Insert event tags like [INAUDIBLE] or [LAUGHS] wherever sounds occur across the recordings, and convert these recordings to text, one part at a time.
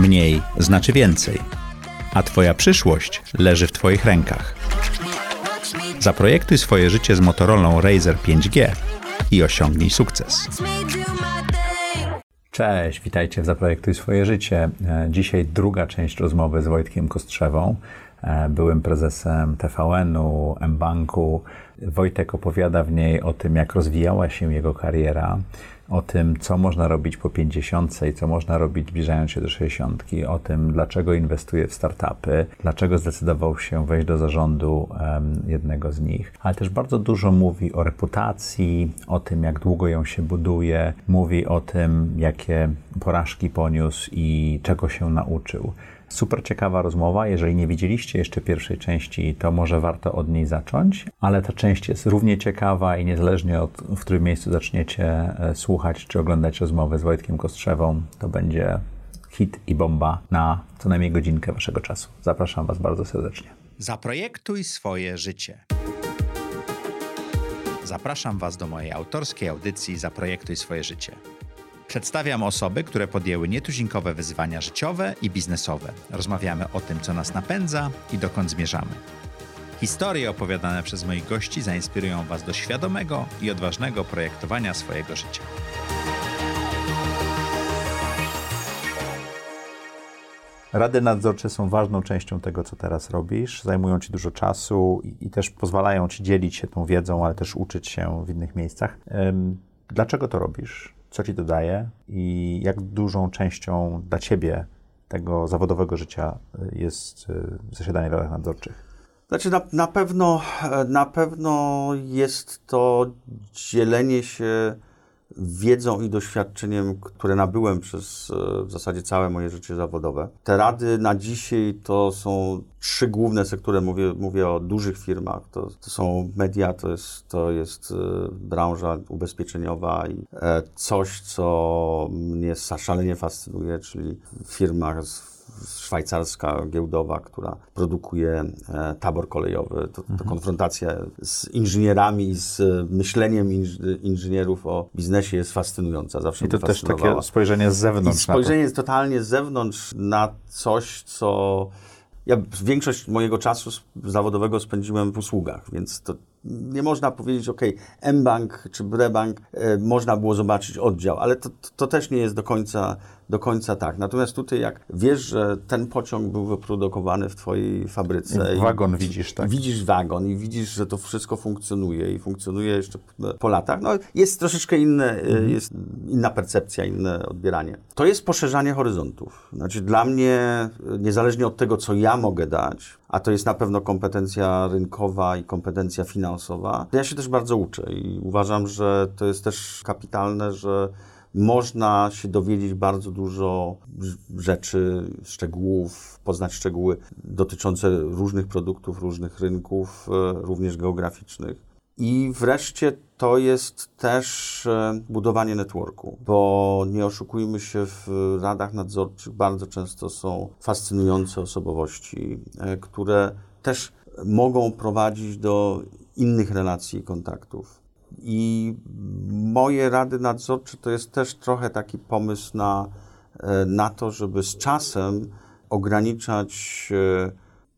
Mniej znaczy więcej, a Twoja przyszłość leży w Twoich rękach. Zaprojektuj swoje życie z Motorola Razer 5G i osiągnij sukces. Cześć, witajcie w Zaprojektuj swoje życie. E, Dzisiaj druga część rozmowy z Wojtkiem Kostrzewą, e, byłym prezesem TVN-u, M-Banku. Wojtek opowiada w niej o tym, jak rozwijała się jego kariera, o tym, co można robić po 50 i co można robić zbliżając się do 60, o tym, dlaczego inwestuje w startupy, dlaczego zdecydował się wejść do zarządu um, jednego z nich, ale też bardzo dużo mówi o reputacji, o tym, jak długo ją się buduje, mówi o tym, jakie porażki poniósł i czego się nauczył. Super ciekawa rozmowa. Jeżeli nie widzieliście jeszcze pierwszej części, to może warto od niej zacząć, ale ta część jest równie ciekawa i niezależnie od w którym miejscu zaczniecie e, słuchać czy oglądać rozmowę z Wojtkiem Kostrzewą, to będzie hit i bomba na co najmniej godzinkę waszego czasu. Zapraszam was bardzo serdecznie. Zaprojektuj swoje życie. Zapraszam was do mojej autorskiej audycji Zaprojektuj swoje życie. Przedstawiam osoby, które podjęły nietuzinkowe wyzwania życiowe i biznesowe. Rozmawiamy o tym, co nas napędza i dokąd zmierzamy. Historie opowiadane przez moich gości zainspirują Was do świadomego i odważnego projektowania swojego życia. Rady nadzorcze są ważną częścią tego, co teraz robisz. Zajmują Ci dużo czasu i, i też pozwalają Ci dzielić się tą wiedzą, ale też uczyć się w innych miejscach. Ym, dlaczego to robisz? Co ci dodaje i jak dużą częścią dla ciebie tego zawodowego życia jest y, zasiadanie w radach nadzorczych? Znaczy na, na, pewno, na pewno jest to dzielenie się wiedzą i doświadczeniem, które nabyłem przez e, w zasadzie całe moje życie zawodowe. Te rady na dzisiaj to są trzy główne sektory. Mówię, mówię o dużych firmach. To, to są media, to jest, to jest e, branża ubezpieczeniowa i e, coś, co mnie szalenie fascynuje, czyli firma z szwajcarska giełdowa, która produkuje e, tabor kolejowy. To, to mhm. konfrontacja z inżynierami, z myśleniem inż, inżynierów o biznesie jest fascynująca. Zawsze I to też takie spojrzenie z zewnątrz. I spojrzenie jest totalnie z zewnątrz na coś, co ja większość mojego czasu zawodowego spędziłem w usługach, więc to nie można powiedzieć, ok, M-Bank czy Brebank, e, można było zobaczyć oddział, ale to, to też nie jest do końca do końca tak. Natomiast tutaj jak wiesz, że ten pociąg był wyprodukowany w twojej fabryce. I wagon i, widzisz, tak? Widzisz wagon i widzisz, że to wszystko funkcjonuje i funkcjonuje jeszcze po latach. No jest troszeczkę inne, e, mhm. jest inna percepcja, inne odbieranie. To jest poszerzanie horyzontów. Znaczy dla mnie, e, niezależnie od tego, co ja mogę dać, a to jest na pewno kompetencja rynkowa i kompetencja finansowa, ja się też bardzo uczę i uważam, że to jest też kapitalne, że można się dowiedzieć bardzo dużo rzeczy, szczegółów, poznać szczegóły dotyczące różnych produktów, różnych rynków, e, również geograficznych. I wreszcie to jest też e, budowanie networku, bo nie oszukujmy się, w radach nadzorczych bardzo często są fascynujące osobowości, e, które też mogą prowadzić do innych relacji i kontaktów. I moje rady nadzorcze to jest też trochę taki pomysł na, e, na to, żeby z czasem ograniczać e,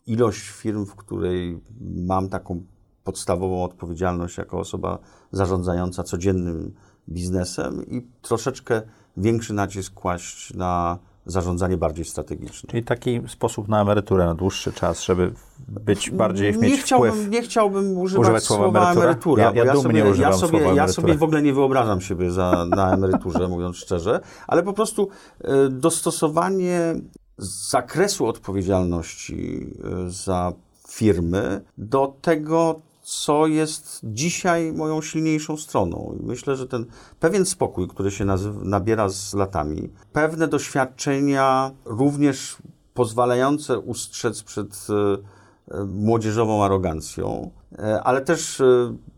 ilość firm, w której mam taką podstawową odpowiedzialność jako osoba zarządzająca codziennym biznesem i troszeczkę większy nacisk kłaść na zarządzanie bardziej strategiczne. Czyli taki sposób na emeryturę na dłuższy czas, żeby być bardziej, nie mieć chciałbym, wpływ. Nie chciałbym używać, używać słowa emerytura. emerytura ja, ja, ja, sobie, ja, sobie, ja sobie w ogóle nie wyobrażam siebie za, na emeryturze, mówiąc szczerze, ale po prostu e, dostosowanie zakresu odpowiedzialności e, za firmy do tego, co jest dzisiaj moją silniejszą stroną. I myślę, że ten pewien spokój, który się nabiera z latami, pewne doświadczenia również pozwalające ustrzec przed e, e, młodzieżową arogancją, e, ale też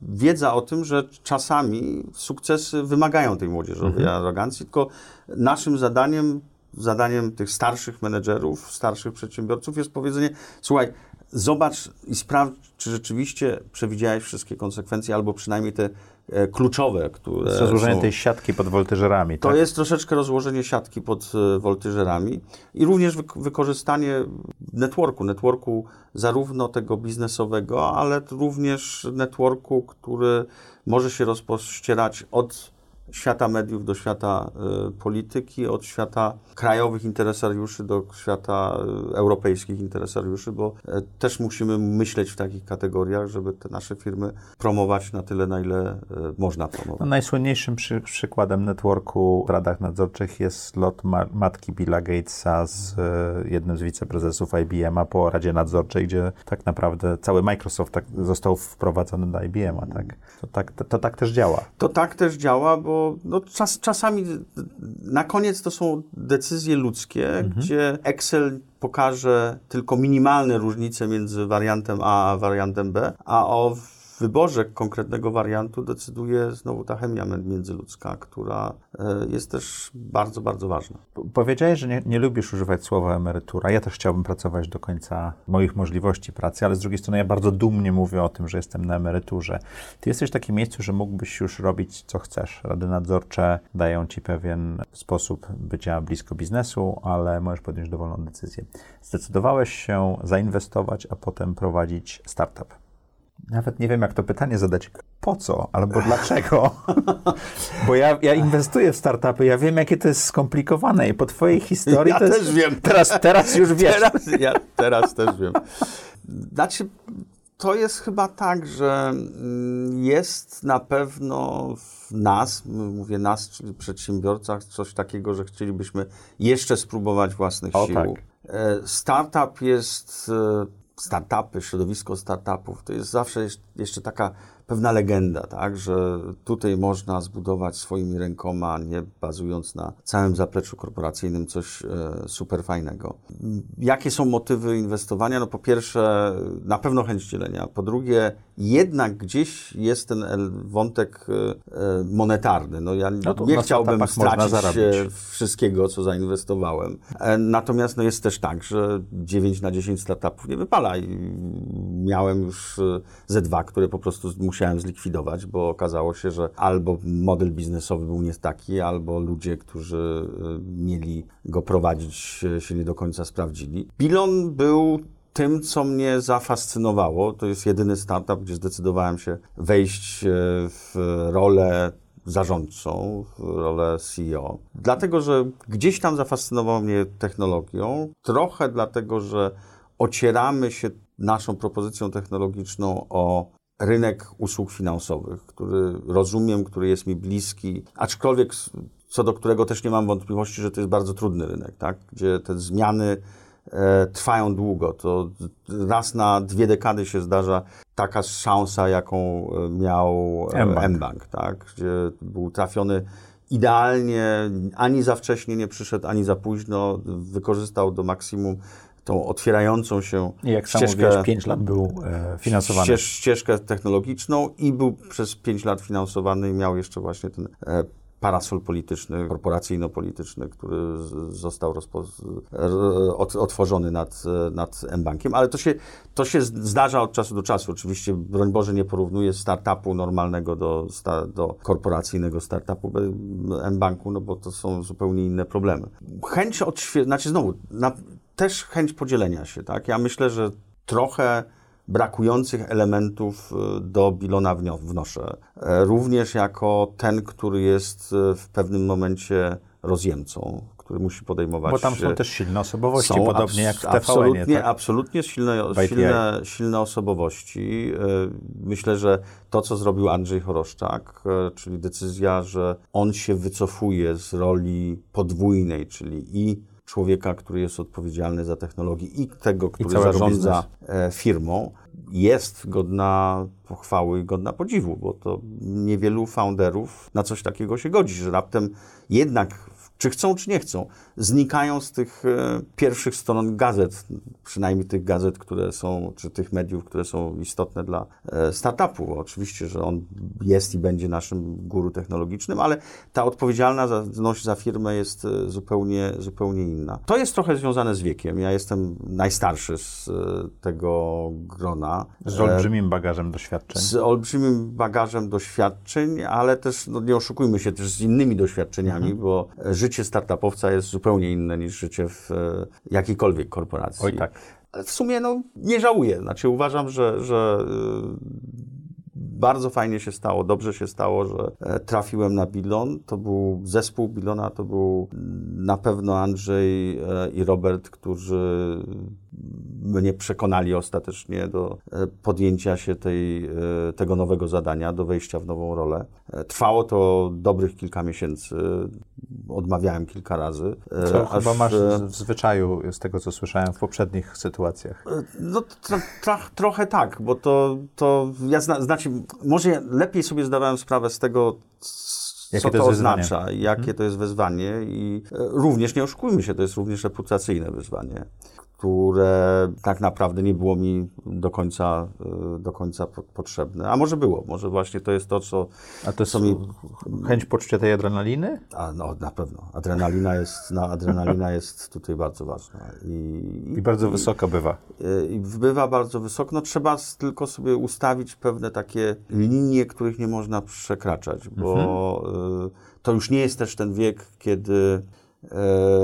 wiedza o tym, że czasami sukcesy wymagają tej młodzieżowej mhm. arogancji, tylko naszym zadaniem zadaniem tych starszych menedżerów, starszych przedsiębiorców jest powiedzenie, słuchaj, zobacz i sprawdź, czy rzeczywiście przewidziałeś wszystkie konsekwencje, albo przynajmniej te e, kluczowe, które Rozłożenie są... tej siatki pod woltyżerami, To tak? jest troszeczkę rozłożenie siatki pod e, woltyżerami i również wyk- wykorzystanie networku, networku zarówno tego biznesowego, ale również networku, który może się rozpościerać od świata mediów do świata e, polityki, od świata krajowych interesariuszy do świata e, europejskich interesariuszy, bo e, też musimy myśleć w takich kategoriach, żeby te nasze firmy promować na tyle, na ile e, można promować. No, najsłynniejszym przy, przykładem networku w radach nadzorczych jest lot ma, matki Billa Gatesa z e, jednym z wiceprezesów IBM-a po Radzie Nadzorczej, gdzie tak naprawdę cały Microsoft tak, został wprowadzony do IBM-a. Tak? To, tak, to, to tak też działa. To tak też działa, bo no, czas, czasami na koniec to są decyzje ludzkie, gdzie Excel pokaże tylko minimalne różnice między wariantem A a wariantem B, a o wyborze konkretnego wariantu decyduje znowu ta chemia międzyludzka, która e, jest też bardzo, bardzo ważna. Powiedziałeś, że nie, nie lubisz używać słowa emerytura. Ja też chciałbym pracować do końca moich możliwości pracy, ale z drugiej strony ja bardzo dumnie mówię o tym, że jestem na emeryturze. Ty jesteś w takim miejscu, że mógłbyś już robić co chcesz. Rady nadzorcze dają ci pewien sposób bycia blisko biznesu, ale możesz podjąć dowolną decyzję. Zdecydowałeś się zainwestować, a potem prowadzić startup. Nawet nie wiem, jak to pytanie zadać. Po co? Albo dlaczego? [LAUGHS] Bo ja, ja inwestuję w startupy, ja wiem, jakie to jest skomplikowane i po twojej historii Ja to jest... też wiem. Teraz, teraz już wiesz. [LAUGHS] Teraz, ja teraz też wiem. Znaczy, to jest chyba tak, że mm, jest na pewno w nas, mówię nas, czyli przedsiębiorcach, coś takiego, że chcielibyśmy jeszcze spróbować własnych O, sił. tak. E, Startup jest, e, startupy, środowisko startupów, to jest zawsze jeszcze taka pewna legenda, tak, że tutaj można zbudować swoimi rękoma, nie bazując na całym zapleczu korporacyjnym, coś e, super fajnego. Jakie są motywy inwestowania? No po pierwsze, na pewno chęć dzielenia. Po drugie, jednak gdzieś jest ten wątek e, e, monetarny. No ja No nie chciałbym stracić e, wszystkiego, co zainwestowałem. E, Natomiast no jest też tak, że 9 na 10 startupów nie wypala i miałem już e, ze dwa, które po prostu musiałem zlikwidować, bo okazało się, że albo model biznesowy był nie taki, albo ludzie, którzy e, mieli go prowadzić e, się nie do końca sprawdzili. Bilon był tym, co mnie zafascynowało, to jest jedyny startup, gdzie zdecydowałem się wejść e, w rolę zarządczą, w rolę CEO. Dlatego, że gdzieś tam zafascynował mnie technologią, trochę dlatego, że ocieramy się naszą propozycją technologiczną o rynek usług finansowych, który rozumiem, który jest mi bliski, aczkolwiek co do którego też nie mam wątpliwości, że to jest bardzo trudny rynek, tak? gdzie te zmiany e, trwają długo. To raz na dwie dekady się zdarza taka szansa, jaką e, miał e, mBank. mBank, tak? gdzie był trafiony idealnie, ani za wcześnie nie przyszedł, ani za późno, wykorzystał do maksimum tą otwierającą się I jak sam ścieżkę, mówiłeś, 5 lat był e, finansowany. ścież, ścieżkę technologiczną i był przez 5 lat finansowany i miał jeszcze właśnie ten e, parasol polityczny, korporacyjno-polityczny, który został rozpo, otworzony nad, nad M-Bankiem, ale to się, to się zdarza od czasu do czasu. Oczywiście, broń Boże, nie porównuję startupu normalnego do, do korporacyjnego startupu M-Banku, no bo to są zupełnie inne problemy. Chęć odświe... Znaczy znowu, na, też chęć podzielenia się, tak? Ja myślę, że trochę brakujących elementów y, do Bilona wnoszę. E, Również jako ten, który jest y, w pewnym momencie rozjemcą, który musi podejmować... Bo tam są y, też silne osobowości, są podobnie jak w TVN. Absolutnie, Tak? absolutnie silne, silne, silne osobowości. Myślę, że to, co zrobił Andrzej Choroszczak, czyli decyzja, że on się wycofuje z roli podwójnej, czyli i człowieka, który jest odpowiedzialny za technologię i tego, który całego zarządza e, firmą, jest godna pochwały i godna podziwu, bo to niewielu founderów na coś takiego się godzi, że raptem jednak czy chcą, czy nie chcą, znikają z tych e, pierwszych stron gazet, przynajmniej tych gazet, które są, czy tych mediów, które są istotne dla e, startupu. Oczywiście, że on jest i będzie naszym guru technologicznym, ale ta odpowiedzialność za firmę jest e, zupełnie, zupełnie inna. To jest trochę związane z wiekiem. Ja jestem najstarszy z tego grona. Z olbrzymim bagażem doświadczeń. Z olbrzymim bagażem doświadczeń, ale też, no nie oszukujmy się, też z innymi doświadczeniami, mhm. bo życie startupowca jest zupełnie inne niż życie w e, jakiejkolwiek korporacji. Oj tak. W sumie no, nie żałuję. Znaczy uważam, że, że e, bardzo fajnie się stało, dobrze się stało, że e, trafiłem na Bilon. To był zespół Bilona, to był na pewno Andrzej i Robert, którzy mnie przekonali ostatecznie do podjęcia się tej, tego nowego zadania, do wejścia w nową rolę. Trwało to dobrych kilka miesięcy. Odmawiałem kilka razy. Co aż... chyba masz w zwyczaju, z tego co słyszałem, w poprzednich sytuacjach. No tro, tro, trochę tak, bo to, to ja zna, znaczy, może lepiej sobie zdawałem sprawę z tego, Jakie co to, to oznacza, jakie hmm. to jest wyzwanie i również, nie oszukujmy się, to jest również reputacyjne wyzwanie które tak naprawdę nie było mi do końca, y, do końca potrzebne. A może było, może właśnie to jest to, co... A to jest mi... chęć poczucia tej adrenaliny? A, no, na pewno. Adrenalina jest, no, adrenalina jest tutaj bardzo ważna. I, I bardzo i, wysoka bywa. I, I bywa bardzo wysoko. No, trzeba tylko sobie ustawić pewne takie linie, których nie można przekraczać, bo mhm. y, to już nie jest też ten wiek, kiedy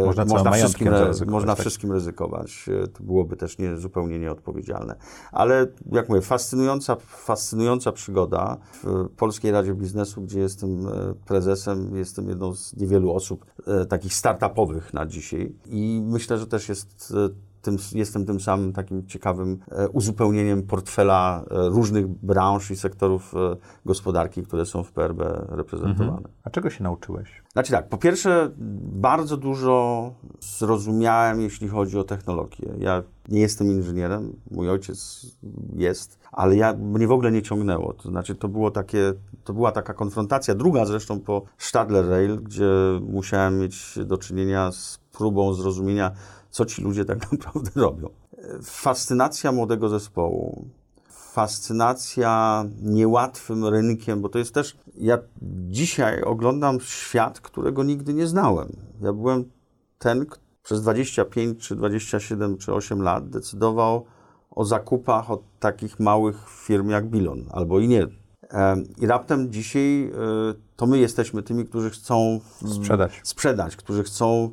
można, można, wszystkim, można tak? wszystkim ryzykować. E, to byłoby też nie, zupełnie nieodpowiedzialne. Ale jak mówię, fascynująca, fascynująca przygoda w Polskiej Radzie Biznesu, gdzie jestem e, prezesem, jestem jedną z niewielu osób takich startupowych na dzisiaj i myślę, że też jest tym, jestem tym samym takim ciekawym e, uzupełnieniem portfela e, różnych branż i sektorów e, gospodarki, które są w PRB reprezentowane. Mhm. A czego się nauczyłeś? Znaczy tak, po pierwsze, bardzo dużo zrozumiałem, jeśli chodzi o technologię. Ja nie jestem inżynierem, mój ojciec jest, ale ja, mnie w ogóle nie ciągnęło. To znaczy, to, było takie, to była taka konfrontacja, druga zresztą po Stadler Rail, gdzie musiałem mieć do czynienia z próbą zrozumienia, co ci ludzie tak [LAUGHS] naprawdę robią. Fascynacja młodego zespołu, fascynacja niełatwym rynkiem, bo to jest też. Ja dzisiaj oglądam świat, którego nigdy nie znałem. Ja byłem ten, kto przez 25 czy 27 czy 8 lat decydował o zakupach od takich małych firm jak Bilon albo i nie. I raptem dzisiaj e, to my jesteśmy tymi, którzy chcą sprzedać, sprzedać którzy chcą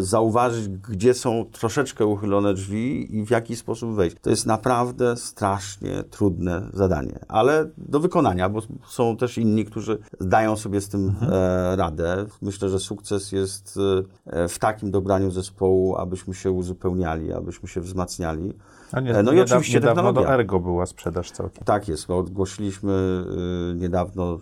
zauważyć, gdzie są troszeczkę uchylone drzwi i w jaki sposób wejść. To jest naprawdę strasznie trudne zadanie, ale do wykonania, bo są też inni, którzy dają sobie z tym mhm. e, radę. Myślę, że sukces jest e, w takim dobraniu zespołu, abyśmy się uzupełniali, abyśmy się wzmacniali. A nie, no i oczywiście niedawno technologia. do Ergo była sprzedaż całkiem. Tak jest, bo ogłosiliśmy y, niedawno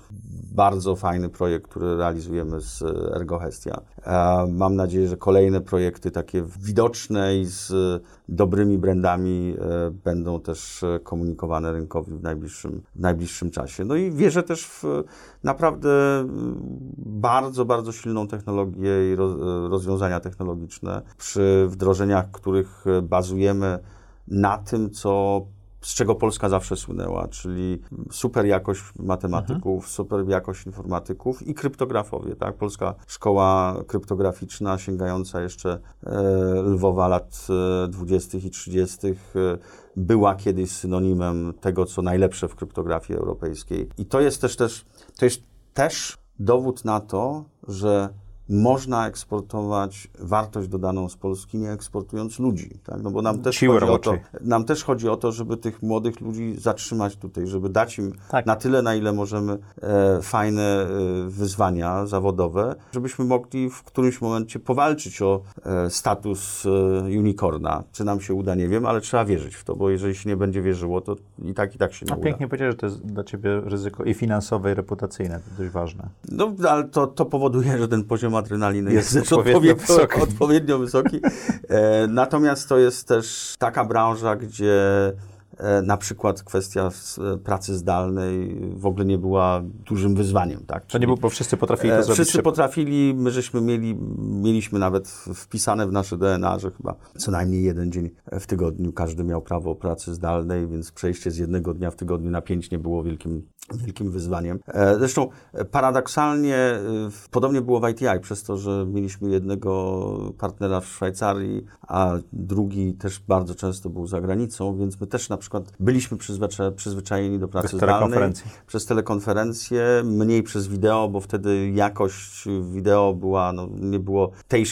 bardzo fajny projekt, który realizujemy z Ergo Hestia. E, mam nadzieję, że kolejne projekty takie widoczne i z dobrymi brandami e, będą też komunikowane rynkowi w najbliższym, w najbliższym czasie. No i wierzę też w naprawdę bardzo, bardzo silną technologię i rozwiązania technologiczne przy wdrożeniach, których bazujemy na tym, co z czego Polska zawsze słynęła, czyli super jakość matematyków, mhm. super jakość informatyków i kryptografowie. Tak? Polska szkoła kryptograficzna sięgająca jeszcze e, Lwowa lat e, 20. i 30. E, była kiedyś synonimem tego, co najlepsze w kryptografii europejskiej. I to jest też, też, to jest też dowód na to, że można eksportować wartość dodaną z Polski, nie eksportując ludzi. Tak? No bo nam też, Siły chodzi o to, nam też chodzi o to, żeby tych młodych ludzi zatrzymać tutaj, żeby dać im tak. na tyle, na ile możemy e, fajne e, wyzwania zawodowe, żebyśmy mogli w którymś momencie powalczyć o e, status e, unicorna. Czy nam się uda, nie wiem, ale trzeba wierzyć w to, bo jeżeli się nie będzie wierzyło, to i tak, i tak się nie A uda. pięknie powiedziałeś, że to jest dla Ciebie ryzyko i finansowe, i reputacyjne, to dość ważne. No, ale to, to powoduje, że ten poziom adrenaliny jest, jest odpowiednio, wysoki. odpowiednio wysoki. E, natomiast to jest też taka branża, gdzie na przykład kwestia s- pracy zdalnej w ogóle nie była dużym wyzwaniem. Tak? To nie było, bo wszyscy potrafili to E, zrobić Wszyscy potrafili, my żeśmy mieli, mieliśmy nawet wpisane w nasze DNA, że chyba co najmniej jeden dzień w tygodniu każdy miał prawo pracy zdalnej, więc przejście z jednego dnia w tygodniu na pięć nie było wielkim, wielkim wyzwaniem. E, Zresztą e, paradoksalnie e, podobnie było w ITI, przez to, że mieliśmy jednego partnera w Szwajcarii, a drugi też bardzo często był za granicą, więc my też na przykład byliśmy przyzwycza- przyzwyczajeni do pracy Bez zdalnej telekonferencji. przez telekonferencję, mniej przez wideo, bo wtedy jakość wideo była, no, nie było tej,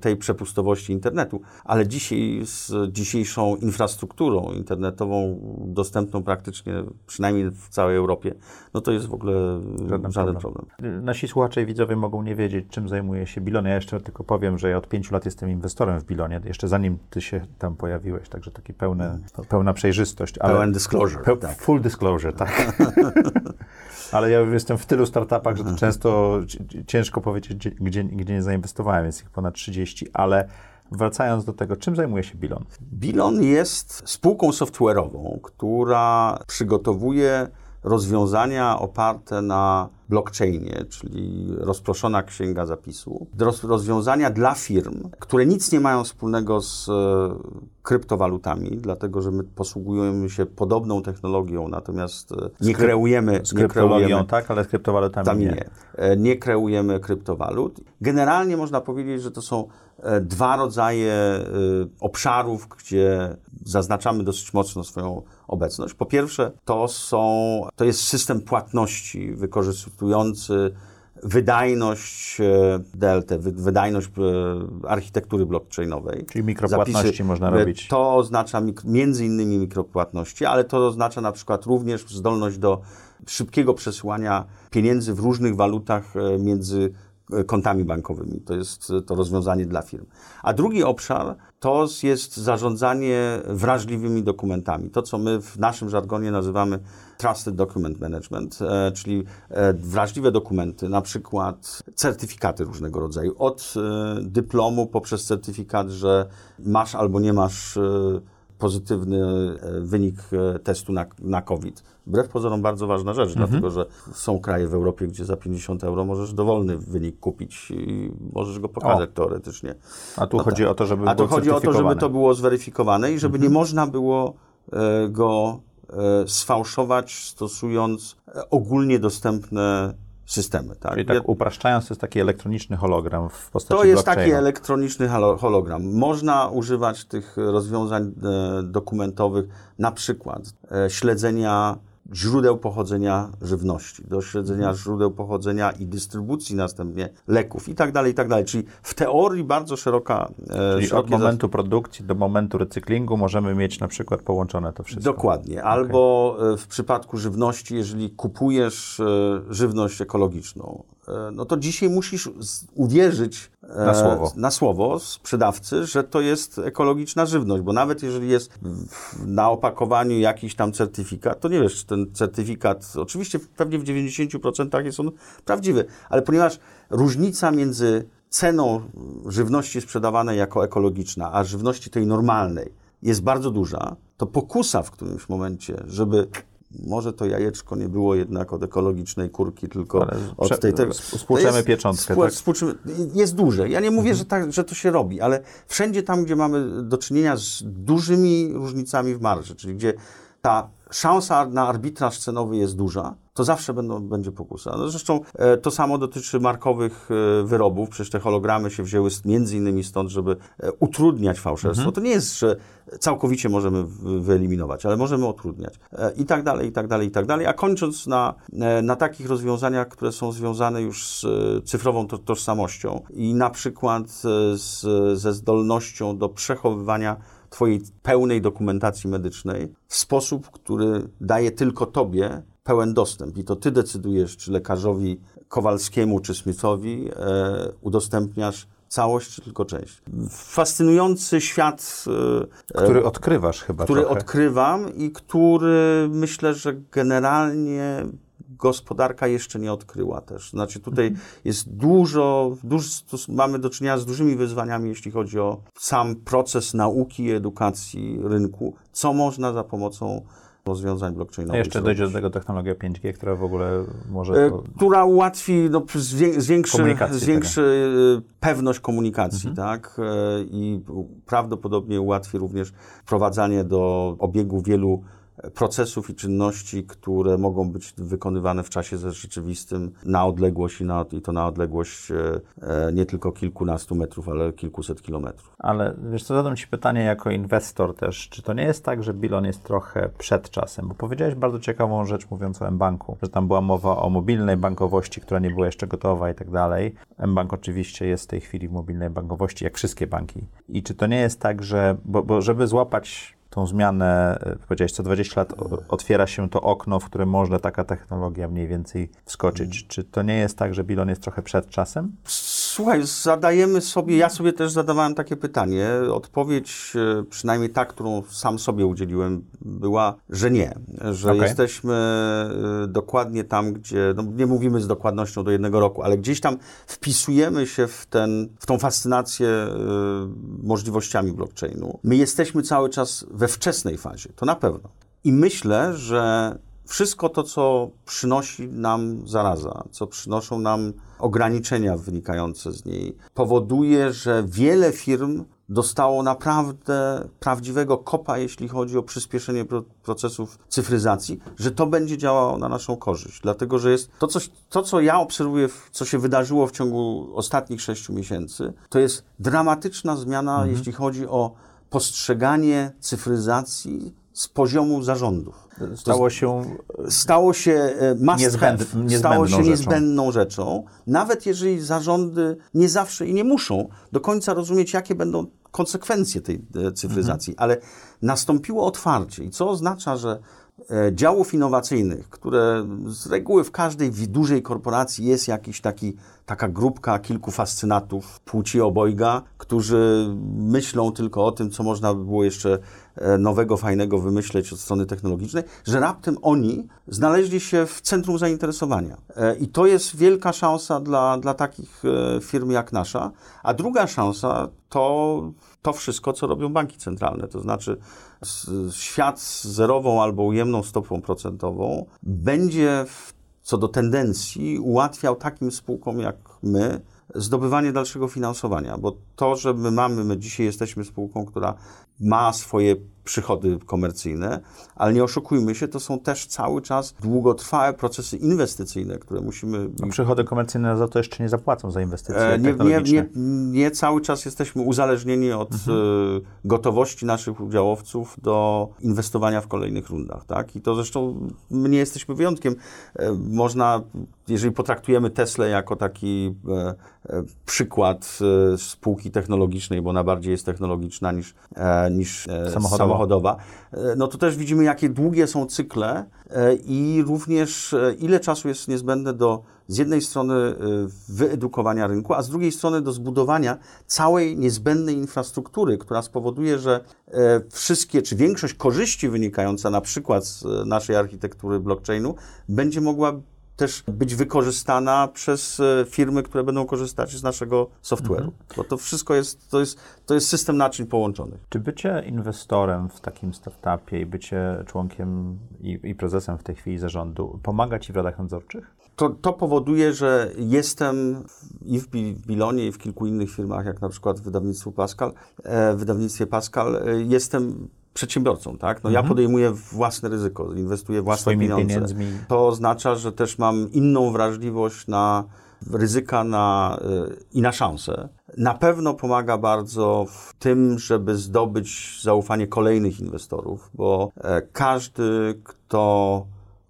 tej przepustowości internetu, ale dzisiaj z dzisiejszą infrastrukturą internetową dostępną praktycznie, przynajmniej w całej Europie, no to jest w ogóle żaden, problem. problem. Nasi słuchacze i widzowie mogą nie wiedzieć, czym zajmuje się Bilon. Ja jeszcze tylko powiem, że ja od pięciu lat jestem inwestorem w Bilonie, jeszcze zanim ty się tam pojawiłeś, także takie pełne, pełna przejrzystość. Ale Pełen disclosure, Pe- tak. Full disclosure, tak. [LAUGHS] ale ja jestem w tylu startupach, że to często ci- ciężko powiedzieć, gdzie, gdzie, gdzie nie zainwestowałem, jest ich ponad 30, ale wracając do tego, czym zajmuje się Bilon? Bilon jest spółką software'ową, która przygotowuje rozwiązania oparte na blockchainie, czyli rozproszona księga zapisu. Roz, rozwiązania dla firm, które nic nie mają wspólnego z e, kryptowalutami, dlatego że my posługujemy się podobną technologią, natomiast e, nie kreujemy, Z nie kryptologią, kreujemy tak, ale z kryptowalutami tam nie. nie. E, Nie kreujemy kryptowalut. Generalnie można powiedzieć, że to są dwa rodzaje obszarów, gdzie zaznaczamy dosyć mocno swoją obecność. Po pierwsze, to są, to jest system płatności wykorzystujący wydajność e, DLT, wy- wydajność e, architektury blockchainowej. Czyli mikropłatności można e, robić. To oznacza między innymi mikropłatności, ale to oznacza na przykład również zdolność do szybkiego przesyłania pieniędzy w różnych walutach e, między kontami bankowymi. To jest e, to rozwiązanie dla firm. A drugi obszar to jest zarządzanie wrażliwymi dokumentami. To, co my w naszym żargonie nazywamy Trusted Document Management, e, czyli e, wrażliwe dokumenty, na przykład certyfikaty różnego rodzaju, od e, dyplomu poprzez certyfikat, że masz albo nie masz e, pozytywny e, wynik e, testu na, na COVID. Wbrew pozorom bardzo ważna rzecz, Mhm. dlatego że są kraje w Europie, gdzie za 50 euro możesz dowolny wynik kupić i możesz go pokazać teoretycznie. A tu No chodzi tak. o to, żeby A to chodzi o to, żeby to było zweryfikowane i żeby nie można było e, go sfałszować stosując ogólnie dostępne systemy. Tak? Czyli tak upraszczając, to jest taki elektroniczny hologram w postaci To jest taki elektroniczny hologram. Można używać tych rozwiązań e, dokumentowych, na przykład e, śledzenia źródeł pochodzenia żywności, do śledzenia Mhm. źródeł pochodzenia i dystrybucji następnie leków i tak dalej, i tak dalej. Czyli w teorii bardzo szeroka... e, Czyli od momentu produkcji do momentu recyklingu możemy mieć na przykład połączone to wszystko. Dokładnie. Albo e, w przypadku żywności, jeżeli kupujesz e, żywność ekologiczną, no to dzisiaj musisz uwierzyć e, Na słowo. na słowo sprzedawcy, że to jest ekologiczna żywność, bo nawet jeżeli jest na opakowaniu jakiś tam certyfikat, to nie wiesz, czy ten certyfikat, oczywiście pewnie w 90% jest on prawdziwy, ale ponieważ różnica między ceną żywności sprzedawanej jako ekologiczna, a żywności tej normalnej jest bardzo duża, to pokusa w którymś momencie, żeby może to jajeczko nie było jednak od ekologicznej kurki, tylko Ale od prze- tej tego. sp- spłuczemy jest- pieczątkę, tak? spłuczymy- jest duże. Ja nie mówię, że, tak, że to się robi, ale wszędzie tam, gdzie mamy do czynienia z dużymi różnicami w marży, czyli gdzie ta szansa na arbitraż cenowy jest duża, to zawsze będą, będzie pokusa. No zresztą e, to samo dotyczy markowych e, wyrobów. Przecież te hologramy się wzięły z, między innymi stąd, żeby e, utrudniać fałszerstwo. To nie jest, że całkowicie możemy wyeliminować, ale możemy utrudniać. E, I tak dalej, i tak dalej, i tak dalej. A kończąc na, e, na takich rozwiązaniach, które są związane już z e, cyfrową to, tożsamością i na przykład z, ze zdolnością do przechowywania Twojej pełnej dokumentacji medycznej w sposób, który daje tylko Tobie pełen dostęp. I to Ty decydujesz, czy lekarzowi Kowalskiemu, czy Smithowi e, udostępniasz całość, czy tylko część. Fascynujący świat, e, Który odkrywasz chyba który trochę. odkrywam i który myślę, że generalnie gospodarka jeszcze nie odkryła też. Znaczy tutaj jest dużo, dużo, mamy do czynienia z dużymi wyzwaniami, jeśli chodzi o sam proces nauki edukacji rynku, co można za pomocą rozwiązań blockchainowych. Jeszcze dojdzie do tego technologia 5G, która w ogóle może. E, To... Która ułatwi, no, zwię- zwiększy, zwiększy e, pewność komunikacji, tak? E, I prawdopodobnie ułatwi również wprowadzanie do obiegu wielu procesów i czynności, które mogą być wykonywane w czasie rzeczywistym na odległość i, na, i to na odległość e, e, nie tylko kilkunastu metrów, ale kilkuset kilometrów. Ale wiesz co, zadam Ci pytanie jako inwestor też, czy to nie jest tak, że Bilon jest trochę przed czasem? Bo powiedziałeś bardzo ciekawą rzecz mówiąc o mBanku, że tam była mowa o mobilnej bankowości, która nie była jeszcze gotowa i tak dalej. mBank oczywiście jest w tej chwili w mobilnej bankowości, jak wszystkie banki. I czy to nie jest tak, że, bo, bo żeby złapać tą zmianę, e, powiedziałeś, co 20 lat otwiera się to okno, w którym można taka technologia mniej więcej wskoczyć. Czy to nie jest tak, że Bilon jest trochę przed czasem? Słuchaj, zadajemy sobie, ja sobie też zadawałem takie pytanie. Odpowiedź, e, przynajmniej ta, którą sam sobie udzieliłem, była, że nie. Że Okej. jesteśmy e, dokładnie tam, gdzie, no nie mówimy z dokładnością do jednego roku, ale gdzieś tam wpisujemy się w, ten, w tą fascynację e, możliwościami blockchainu. My jesteśmy cały czas we wczesnej fazie, to na pewno. I myślę, że wszystko to, co przynosi nam zaraza, co przynoszą nam ograniczenia wynikające z niej, powoduje, że wiele firm dostało naprawdę prawdziwego kopa, jeśli chodzi o przyspieszenie pro- procesów cyfryzacji, że to będzie działało na naszą korzyść. Dlatego, że jest to, coś, to co ja obserwuję, co się wydarzyło w ciągu ostatnich sześciu miesięcy, to jest dramatyczna zmiana, jeśli chodzi o postrzeganie cyfryzacji z poziomu zarządów. Stało się Stało się must Niezbęd- have, niezbędną stało się rzeczą. niezbędną rzeczą, nawet jeżeli zarządy nie zawsze i nie muszą do końca rozumieć, jakie będą konsekwencje tej cyfryzacji, Mhm. ale nastąpiło otwarcie, i co oznacza, że e, działów innowacyjnych, które z reguły w każdej dużej korporacji jest jakiś taki, taka grupka kilku fascynatów płci obojga, którzy myślą tylko o tym, co można by było jeszcze nowego, fajnego wymyśleć od strony technologicznej, że raptem oni znaleźli się w centrum zainteresowania. E, I to jest wielka szansa dla, dla takich e, firm jak nasza. A druga szansa to to wszystko, co robią banki centralne. To znaczy świat z zerową albo ujemną stopą procentową będzie w, co do tendencji ułatwiał takim spółkom jak my zdobywanie dalszego finansowania, bo to, że my mamy, my dzisiaj jesteśmy spółką, która ma swoje przychody komercyjne, ale nie oszukujmy się, to są też cały czas długotrwałe procesy inwestycyjne, które musimy No, przychody komercyjne za to jeszcze nie zapłacą za inwestycje E, Nie, nie, nie, nie cały czas jesteśmy uzależnieni od e, gotowości naszych udziałowców do inwestowania w kolejnych rundach. Tak? I to zresztą my nie jesteśmy wyjątkiem. E, Można, jeżeli potraktujemy Tesla jako taki e, przykład spółki technologicznej, bo ona bardziej jest technologiczna niż, niż Samochodowa. Samochodowa, e, no to też widzimy, jakie długie są cykle e, i również e, ile czasu jest niezbędne do z jednej strony wyedukowania rynku, a z drugiej strony do zbudowania całej niezbędnej infrastruktury, która spowoduje, że wszystkie, czy większość korzyści wynikająca na przykład z naszej architektury blockchainu będzie mogła też być wykorzystana przez e, firmy, które będą korzystać z naszego software'u. Bo to wszystko jest, to jest, to jest system naczyń połączonych. Czy bycie inwestorem w takim startupie i bycie członkiem i, i prezesem w tej chwili zarządu pomaga Ci w radach nadzorczych? To, to powoduje, że jestem i w Bilonie, i w kilku innych firmach, jak na przykład w wydawnictwie Pascal, e, w wydawnictwie Pascal, e, jestem przedsiębiorcą, tak? No ja podejmuję własne ryzyko, inwestuję własne Swoimi pieniądze. pieniędzmi. To oznacza, że też mam inną wrażliwość na ryzyka na, y, i na szanse. Na pewno pomaga bardzo w tym, żeby zdobyć zaufanie kolejnych inwestorów, bo e, każdy, kto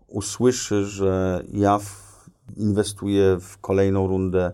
usłyszy, że ja inwestuję w kolejną rundę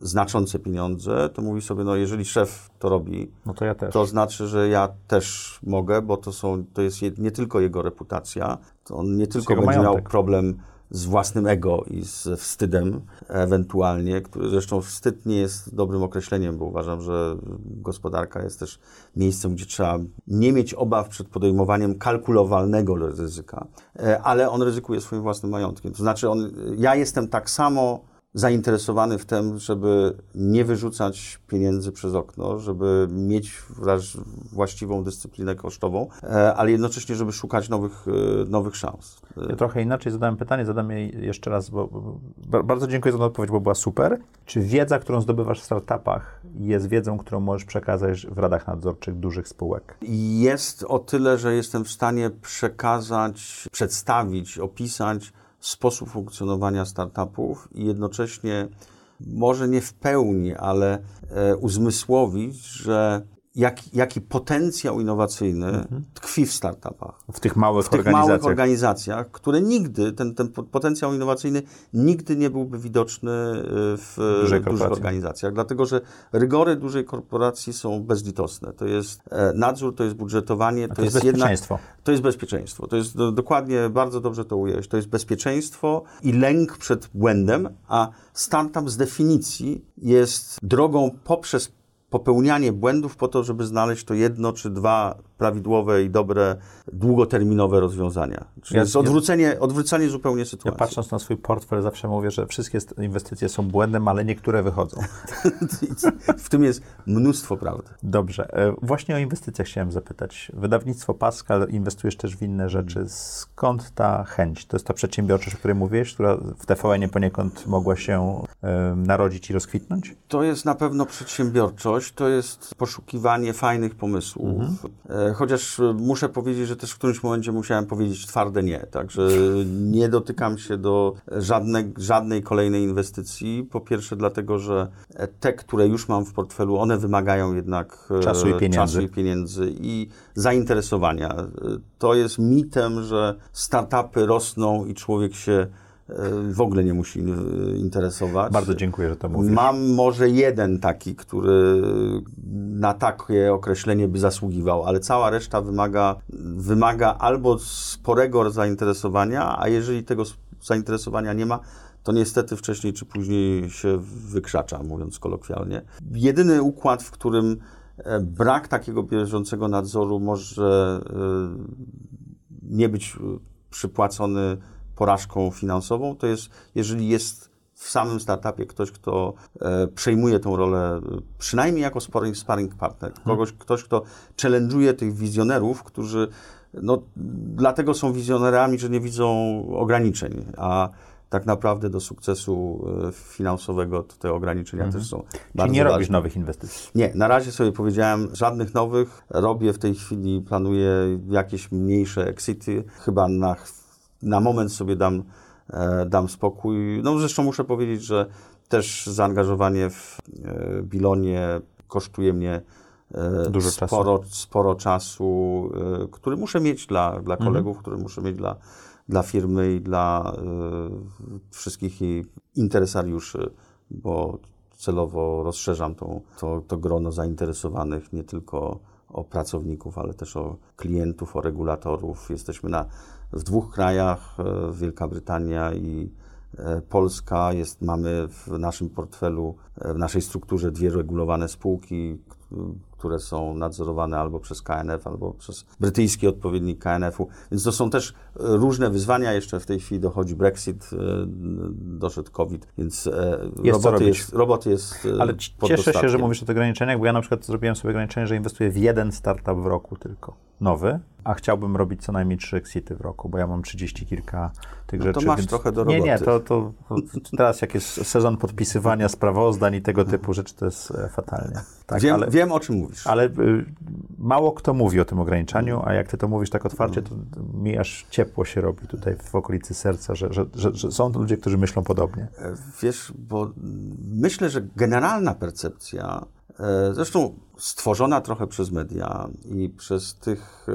znaczące pieniądze, to mówi sobie, no jeżeli szef to robi, No to ja to znaczy, że ja też mogę, bo to, są, to jest je, nie tylko jego reputacja, to on nie tylko będzie miał majątek. problem z własnym ego i z wstydem ewentualnie, który zresztą wstyd nie jest dobrym określeniem, bo uważam, że gospodarka jest też miejscem, gdzie trzeba nie mieć obaw przed podejmowaniem kalkulowalnego ryzyka, e, ale on ryzykuje swoim własnym majątkiem. To znaczy, on, ja jestem tak samo zainteresowany w tym, żeby nie wyrzucać pieniędzy przez okno, żeby mieć właściwą dyscyplinę kosztową, e, ale jednocześnie, żeby szukać nowych, e, nowych szans. Ja trochę inaczej zadałem pytanie, zadam je jeszcze raz, bo, bo bardzo dziękuję za tę odpowiedź, bo była super. Czy wiedza, którą zdobywasz w startupach, jest wiedzą, którą możesz przekazać w radach nadzorczych dużych spółek? Jest o tyle, że jestem w stanie przekazać, przedstawić, opisać sposób funkcjonowania startupów i jednocześnie może nie w pełni, ale e, uzmysłowić, że jak, jaki potencjał innowacyjny mhm. tkwi w startupach. W tych małych w tych organizacjach. małych organizacjach, które nigdy, ten, ten potencjał innowacyjny nigdy nie byłby widoczny y, w Dużej dużych organizacjach, dlatego że rygory dużej korporacji są bezlitosne. To jest e, nadzór, to jest budżetowanie, to, to, jest, jest bezpieczeństwo. Jedna, to jest bezpieczeństwo. To jest do, dokładnie, bardzo dobrze to ująłeś. To jest bezpieczeństwo i lęk przed błędem, a startup z definicji jest drogą poprzez popełnianie błędów po to, żeby znaleźć to jedno czy dwa prawidłowe i dobre, długoterminowe rozwiązania. Czyli jest odwrócenie, odwrócenie zupełnie sytuacji. Ja patrząc na swój portfel zawsze mówię, że wszystkie inwestycje są błędem, ale niektóre wychodzą. [LAUGHS] w tym jest mnóstwo prawdy. Dobrze. E, właśnie o inwestycjach chciałem zapytać. Wydawnictwo Pascal, inwestujesz też w inne rzeczy. Skąd ta chęć? To jest ta przedsiębiorczość, o której mówiłeś, która w TVN-ie poniekąd mogła się narodzić i rozkwitnąć? To jest na pewno przedsiębiorczość, to jest poszukiwanie fajnych pomysłów. Mhm. E, chociaż muszę powiedzieć, że też w którymś momencie musiałem powiedzieć twarde nie, także [LAUGHS] nie dotykam się do żadnej, żadnej kolejnej inwestycji. Po pierwsze dlatego, że te, które już mam w portfelu, one wymagają jednak e, czasu i pieniędzy, czasu i, pieniędzy i zainteresowania. E, to jest mitem, że startupy rosną i człowiek się w ogóle nie musi interesować. Bardzo dziękuję, że to mówisz. Mam może jeden taki, który na takie określenie by zasługiwał, ale cała reszta wymaga, wymaga albo sporego zainteresowania, a jeżeli tego zainteresowania nie ma, to niestety wcześniej czy później się wykrzacza, mówiąc kolokwialnie. Jedyny układ, w którym e, brak takiego bieżącego nadzoru może e, nie być przypłacony porażką finansową, to jest, jeżeli jest w samym startupie ktoś, kto e, przejmuje tę rolę przynajmniej jako sparring, sparring partner, mhm. kogoś, ktoś, kto challenge'uje tych wizjonerów, którzy no, dlatego są wizjonerami, że nie widzą ograniczeń, a tak naprawdę do sukcesu e, finansowego te ograniczenia mhm. też są Czyli bardzo nie ważne. robisz nowych inwestycji? Nie, na razie sobie powiedziałem, żadnych nowych. Robię w tej chwili, planuję jakieś mniejsze exity, chyba na na moment sobie dam, e, dam spokój. No zresztą muszę powiedzieć, że też zaangażowanie w e, Bilonie kosztuje mnie e, Dużo sporo, czasu. sporo czasu, który muszę mieć dla, dla mhm. kolegów, mhm. który muszę mieć dla, dla firmy i dla wszystkich jej interesariuszy, bo celowo rozszerzam tą, to, to grono zainteresowanych nie tylko o pracowników, ale też o klientów, o regulatorów. Jesteśmy na w dwóch krajach, e, Wielka Brytania i e, Polska. Jest, mamy w naszym portfelu, e, w naszej strukturze dwie regulowane spółki, które są nadzorowane albo przez KNF, albo przez brytyjski odpowiednik KNF-u. Więc to są też różne wyzwania. Jeszcze w tej chwili dochodzi Brexit, doszedł COVID, więc jest roboty, jest, roboty jest. Ale cieszę się, że mówisz o tych ograniczeniach, bo ja na przykład zrobiłem sobie ograniczenie, że inwestuję w jeden startup w roku tylko. Nowy, a chciałbym robić co najmniej trzy exity w roku, bo ja mam trzydzieści kilka tych no rzeczy. To masz więc... trochę do roboty. Nie, nie, to, to, to, teraz jak jest sezon podpisywania sprawozdań i tego typu rzeczy, to jest e, fatalnie. Tak, wiem, ale, wiem, o czym mówisz. Ale y, mało kto mówi o tym ograniczaniu, a jak ty to mówisz tak otwarcie, to mi aż ciepło się robi tutaj w okolicy serca, że, że, że, że są ludzie, którzy myślą podobnie. E, wiesz, bo myślę, że generalna percepcja e, Zresztą stworzona trochę przez media i przez tych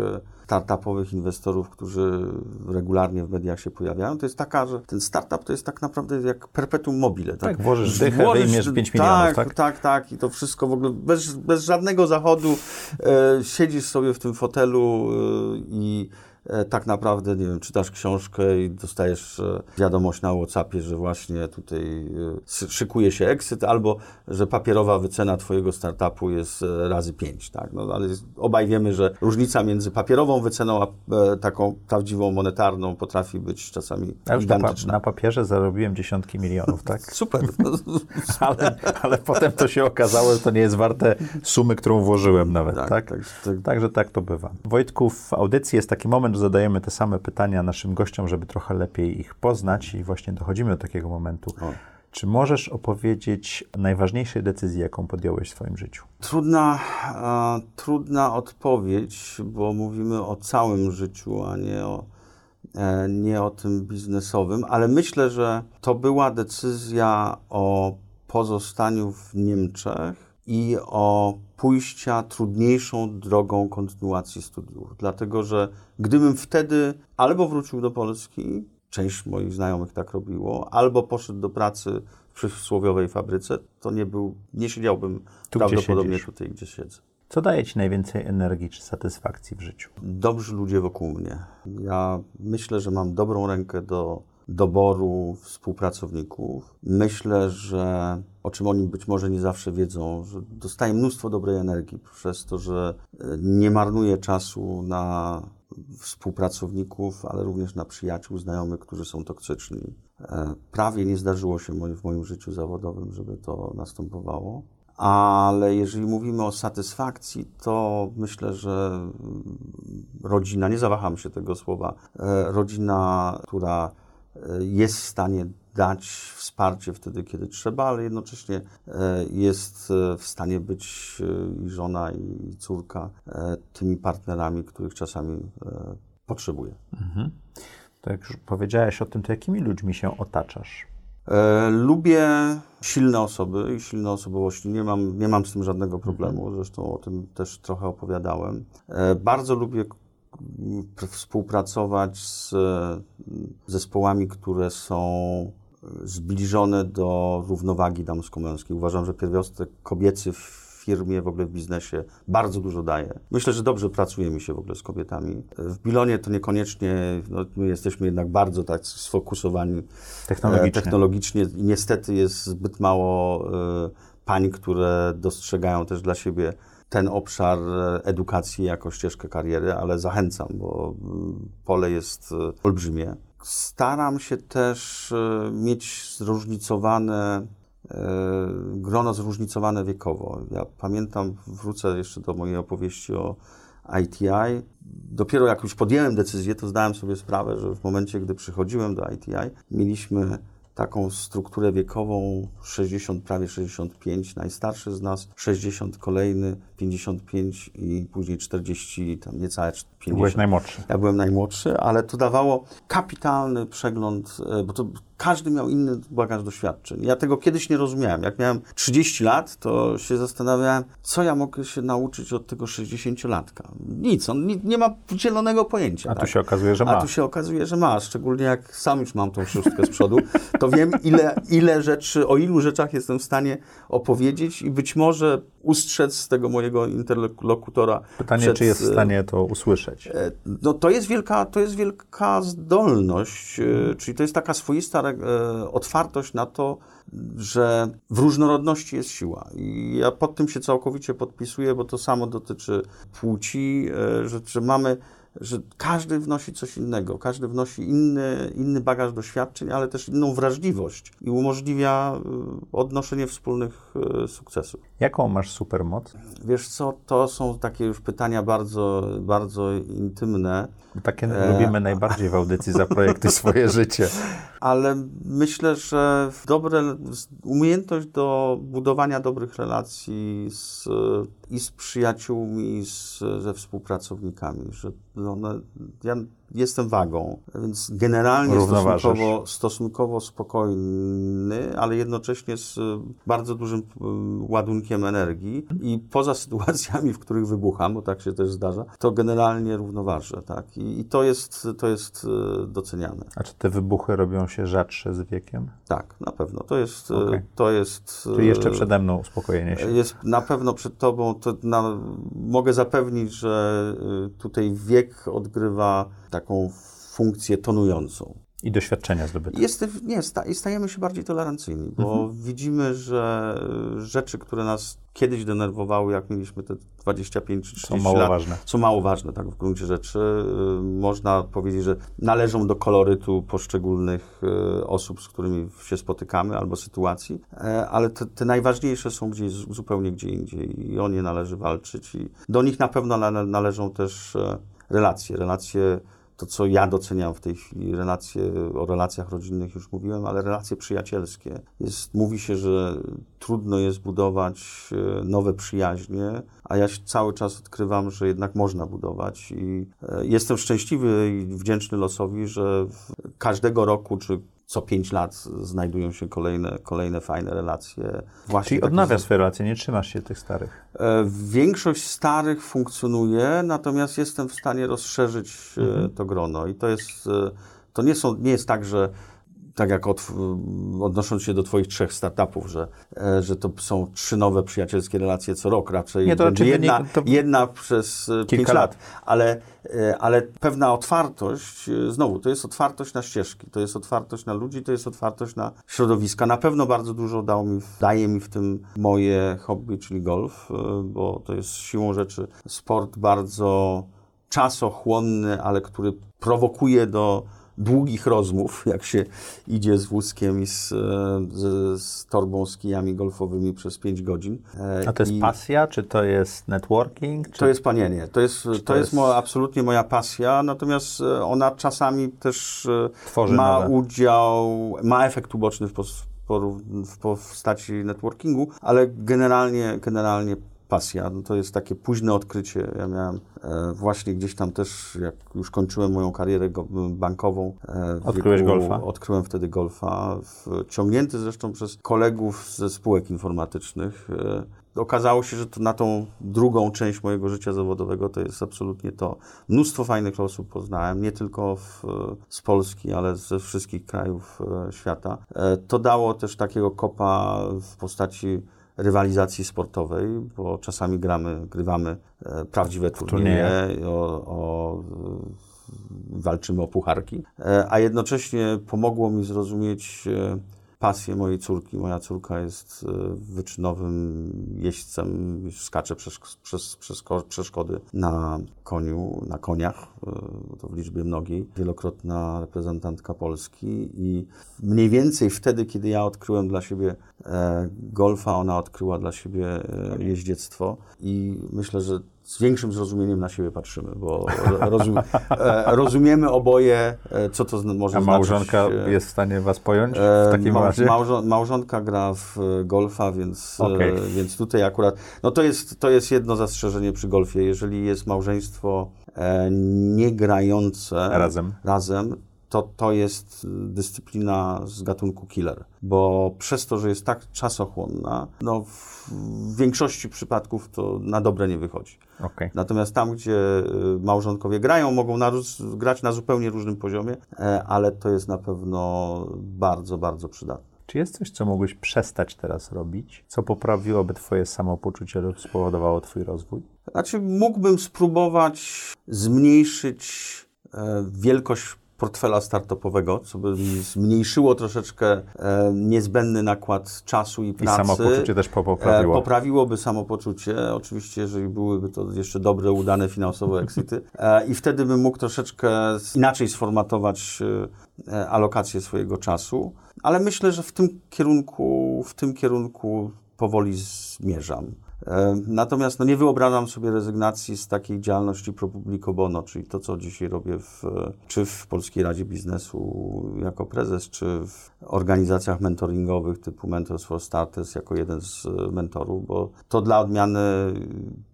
startupowych inwestorów, którzy regularnie w mediach się pojawiają, to jest taka, że ten startup to jest tak naprawdę jak perpetuum mobile. Tak, tak włożysz dychę, włożysz, wyjmiesz 5 milionów, tak, tak? Tak, tak, i to wszystko w ogóle bez, bez żadnego zachodu e, siedzisz sobie w tym fotelu e, i tak naprawdę, nie wiem, czytasz książkę i dostajesz e, wiadomość na WhatsAppie, że właśnie tutaj e, szykuje się exit, albo że papierowa wycena twojego startupu jest e, razy pięć, tak? No, ale obaj wiemy, że różnica między papierową wyceną, a e, taką prawdziwą monetarną potrafi być czasami Ja już na, pa- gigantyczna. na papierze zarobiłem dziesiątki milionów, tak? [LAUGHS] Super. [LAUGHS] Ale, ale potem to się okazało, że to nie jest warte sumy, którą włożyłem nawet, tak? tak, tak, tak. Także tak to bywa. Wojtku, w audycji jest taki moment, zadajemy te same pytania naszym gościom, żeby trochę lepiej ich poznać i właśnie dochodzimy do takiego momentu. O. Czy możesz opowiedzieć najważniejszej decyzji, jaką podjąłeś w swoim życiu? Trudna, e, trudna odpowiedź, bo mówimy o całym życiu, a nie o, e, nie o tym biznesowym, ale myślę, że to była decyzja o pozostaniu w Niemczech i o pójścia trudniejszą drogą kontynuacji studiów. Dlatego, że gdybym wtedy albo wrócił do Polski, część moich znajomych tak robiło, albo poszedł do pracy w przysłowiowej fabryce, to nie był, nie siedziałbym Tu, gdzie prawdopodobnie siedzisz. tutaj, gdzie siedzę. Co daje ci najwięcej energii czy satysfakcji w życiu? Dobrzy ludzie wokół mnie. Ja myślę, że mam dobrą rękę do doboru współpracowników. Myślę, że o czym oni być może nie zawsze wiedzą, że dostaję mnóstwo dobrej energii przez to, że e, nie marnuję czasu na współpracowników, ale również na przyjaciół, znajomych, którzy są toksyczni. E, Prawie nie zdarzyło się w moim życiu zawodowym, żeby to następowało. Ale jeżeli mówimy o satysfakcji, to myślę, że mm, rodzina, nie zawaham się tego słowa, e, rodzina, która jest w stanie dać wsparcie wtedy, kiedy trzeba, ale jednocześnie e, jest e, w stanie być e, i żona, i córka tymi partnerami, których czasami potrzebuje. To jak już powiedziałeś o tym, to jakimi ludźmi się otaczasz? E, lubię silne osoby i silne osobowości. Nie mam, nie mam z tym żadnego problemu. Zresztą o tym też trochę opowiadałem. E, bardzo lubię współpracować z e, zespołami, które są zbliżone do równowagi damsko-męskiej. Uważam, że pierwiastek kobiecy w firmie, w ogóle w biznesie bardzo dużo daje. Myślę, że dobrze pracuje mi się w ogóle z kobietami. W Bilonie to niekoniecznie, no, my jesteśmy jednak bardzo tak sfokusowani Technologicznie. E, technologicznie i niestety jest zbyt mało e, pań, które dostrzegają też dla siebie ten obszar e, edukacji jako ścieżkę kariery, ale zachęcam, bo mm, pole jest e, olbrzymie. Staram się też e, mieć zróżnicowane grono zróżnicowane wiekowo. Ja pamiętam, wrócę jeszcze do mojej opowieści o ITI. Dopiero jak już podjąłem decyzję, to zdałem sobie sprawę, że w momencie, gdy przychodziłem do ITI, mieliśmy taką strukturę wiekową 60, prawie 65, najstarszy z nas, 60 kolejny, 55 i później 40, tam niecałe 50. Byłeś najmłodszy. Ja byłem najmłodszy, ale to dawało kapitalny przegląd, e, bo to każdy miał inny bagaż doświadczeń. Ja tego kiedyś nie rozumiałem. Jak miałem 30 lat, to się zastanawiałem, co ja mogę się nauczyć od tego 60-latka. Nic, on nie, nie ma zielonego pojęcia. A tu tak? się okazuje, że A ma. tu się okazuje, że ma, szczególnie jak sam już mam tą szóstkę z przodu, to wiem, ile, ile rzeczy, o ilu rzeczach jestem w stanie opowiedzieć i być może ustrzec z tego mojego interlokutora. Pytanie, przed, czy jest w e, stanie to usłyszeć? E, No to jest wielka, to jest wielka zdolność, e, czyli to jest taka swoista e, otwartość na to, że w różnorodności jest siła. I ja pod tym się całkowicie podpisuję, bo to samo dotyczy płci, że, że mamy, że każdy wnosi coś innego, każdy wnosi inny, inny bagaż doświadczeń, ale też inną wrażliwość i umożliwia odnoszenie wspólnych sukcesów. Jaką masz supermoc? Wiesz co, to są takie już pytania bardzo, bardzo intymne. Takie E, lubimy najbardziej w audycji Zaprojektuj [LAUGHS] swoje życie. Ale myślę, że dobre, umiejętność do budowania dobrych relacji z, i z przyjaciółmi, i z, ze współpracownikami. Że one, ja jestem wagą, więc generalnie stosunkowo, stosunkowo spokojny, ale jednocześnie z y, bardzo dużym y, ładunkiem energii i poza [LAUGHS] sytuacjami, w których wybucham, bo tak się też zdarza, to generalnie równoważę, tak? I, i to, jest, to jest y, doceniane. A czy te wybuchy robią się rzadsze z wiekiem? Tak, na pewno. To jest, y, Okej. to jest... Czyli jeszcze przede mną uspokojenie się. Jest na pewno przed tobą, to na, mogę zapewnić, że tutaj wiek odgrywa taką funkcję tonującą. I doświadczenia zdobyte. Jest, nie, sta, stajemy się bardziej tolerancyjni, bo Mhm. widzimy, że rzeczy, które nas kiedyś denerwowały, jak mieliśmy te 25 czy 30 Są mało lat, ważne. są mało ważne, tak w gruncie rzeczy. Y, Można powiedzieć, że należą do kolorytu poszczególnych y, osób, z którymi się spotykamy, albo sytuacji, E, ale te, te najważniejsze są gdzieś zupełnie gdzie indziej i o nie należy walczyć i do nich na pewno nale, należą też e, relacje, relacje to, co ja doceniam w tej chwili, relacje, o relacjach rodzinnych już mówiłem, ale relacje przyjacielskie. Jest, mówi się, że trudno jest budować e, nowe przyjaźnie, a ja cały czas odkrywam, że jednak można budować i e, jestem szczęśliwy i wdzięczny losowi, że każdego roku czy co pięć lat znajdują się kolejne, kolejne fajne relacje. Właśnie Czyli odnawiasz swoje relacje, nie trzymasz się tych starych. E, Większość starych funkcjonuje, natomiast jestem w stanie rozszerzyć e, Mhm. to grono. I to jest, e, to nie, są, nie jest tak, że tak jak od, odnosząc się do Twoich trzech startupów, że, e, że to są trzy nowe przyjacielskie relacje co rok, raczej Nie, to raczej jedna, wynik- to- jedna przez e, pięć Kilka lat. lat. Ale, e, ale pewna otwartość, znowu, to jest otwartość na ścieżki, to jest otwartość na ludzi, to jest otwartość na środowiska. Na pewno bardzo dużo dał mi, daje mi w tym moje hobby, czyli golf, bo to jest siłą rzeczy sport bardzo czasochłonny, ale który prowokuje do długich rozmów, jak się idzie z wózkiem i z, z, z torbą z kijami golfowymi przez 5 godzin. E, A to jest i- pasja, czy to jest networking? Czy... to jest panienie. To jest, to to jest, jest- mo, absolutnie moja pasja, natomiast e, ona czasami też e, Tworzy ma nowe. udział, ma efekt uboczny w, w postaci networkingu, ale generalnie, generalnie pasja. No to jest takie późne odkrycie. Ja miałem e, właśnie gdzieś tam też, jak już kończyłem moją karierę go, bankową. E, Odkryłeś golfa? Odkryłem wtedy golfa, w, ciągnięty zresztą przez kolegów ze spółek informatycznych. E, Okazało się, że to na tą drugą część mojego życia zawodowego to jest absolutnie to. Mnóstwo fajnych osób poznałem, nie tylko w, z Polski, ale ze wszystkich krajów e, świata. E, To dało też takiego kopa w postaci rywalizacji sportowej, bo czasami gramy, grywamy e, prawdziwe turnieje, o, o, walczymy o pucharki, E, a jednocześnie pomogło mi zrozumieć e, pasję mojej córki. Moja córka jest e, wyczynowym jeźdźcem, skacze przez, przez, przez ko- przeszkody na koniu, na koniach, e, to w liczbie mnogiej, wielokrotna reprezentantka Polski i mniej więcej wtedy, kiedy ja odkryłem dla siebie e, golfa, ona odkryła dla siebie jeździectwo. I myślę, że z większym zrozumieniem na siebie patrzymy, bo rozum, e, rozumiemy oboje, e, co to może A małżonka znaczyć. e, jest w stanie was pojąć w takim małż- razie? małżo- małżonka gra w golfa, więc, Okej. więc tutaj akurat. No to jest, to jest jedno zastrzeżenie przy golfie. Jeżeli jest małżeństwo e, niegrające Razem. razem to, to jest dyscyplina z gatunku killer. Bo przez to, że jest tak czasochłonna, no w, większości przypadków to na dobre nie wychodzi. Okej. Natomiast tam, gdzie y, małżonkowie grają, mogą na, grać na zupełnie różnym poziomie, e, ale to jest na pewno bardzo, bardzo przydatne. Czy jest coś, co mógłbyś przestać teraz robić, co poprawiłoby twoje samopoczucie lub spowodowało twój rozwój? Znaczy, mógłbym spróbować zmniejszyć e, wielkość portfela startupowego, co by zmniejszyło troszeczkę e, niezbędny nakład czasu i I pracy. samopoczucie też E, poprawiło. Poprawiłoby samopoczucie, oczywiście, jeżeli byłyby to jeszcze dobre, udane finansowe exity. E, I wtedy bym mógł troszeczkę inaczej sformatować e, e, alokację swojego czasu. Ale myślę, że w tym kierunku, w tym kierunku powoli zmierzam. E, Natomiast no, nie wyobrażam sobie rezygnacji z takiej działalności pro publico bono, czyli to, co dzisiaj robię w, czy w Polskiej Radzie Biznesu jako prezes, czy w organizacjach mentoringowych typu Mentors for Starters jako jeden z mentorów, bo to dla odmiany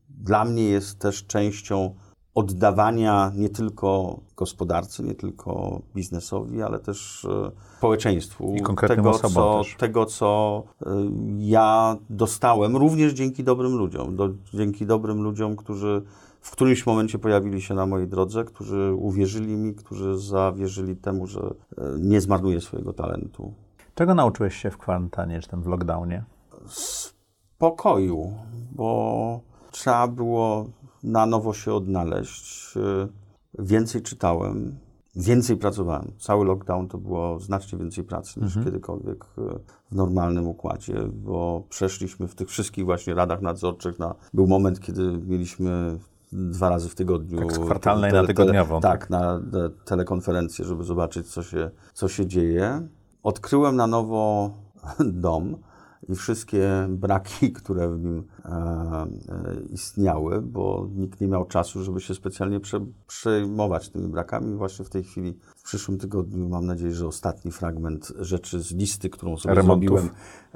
dla mnie jest też częścią oddawania nie tylko gospodarcy, nie tylko biznesowi, ale też e, społeczeństwu. I konkretnym tego, osobom co, też. tego, co e, ja dostałem, również dzięki dobrym ludziom. Do, dzięki dobrym ludziom, którzy w którymś momencie pojawili się na mojej drodze, którzy uwierzyli mi, którzy zawierzyli temu, że e, nie zmarnuję swojego talentu. Czego nauczyłeś się w kwarantannie, czy tam w lockdownie? Spokoju, bo trzeba było na nowo się odnaleźć. E, Więcej czytałem, więcej pracowałem. Cały lockdown to było znacznie więcej pracy niż kiedykolwiek e, w normalnym układzie, bo przeszliśmy w tych wszystkich właśnie radach nadzorczych na... Był moment, kiedy mieliśmy dwa razy w tygodniu... Tak, z kwartalnej na tygodniową, tak, na, na telekonferencję, żeby zobaczyć, co się, co się dzieje. Odkryłem na nowo [LAUGHS] dom i wszystkie braki, które w nim e, e, istniały, bo nikt nie miał czasu, żeby się specjalnie prze, przejmować tymi brakami. Właśnie w tej chwili, w przyszłym tygodniu, mam nadzieję, że ostatni fragment rzeczy z listy, którą sobie Remontów. zrobiłem,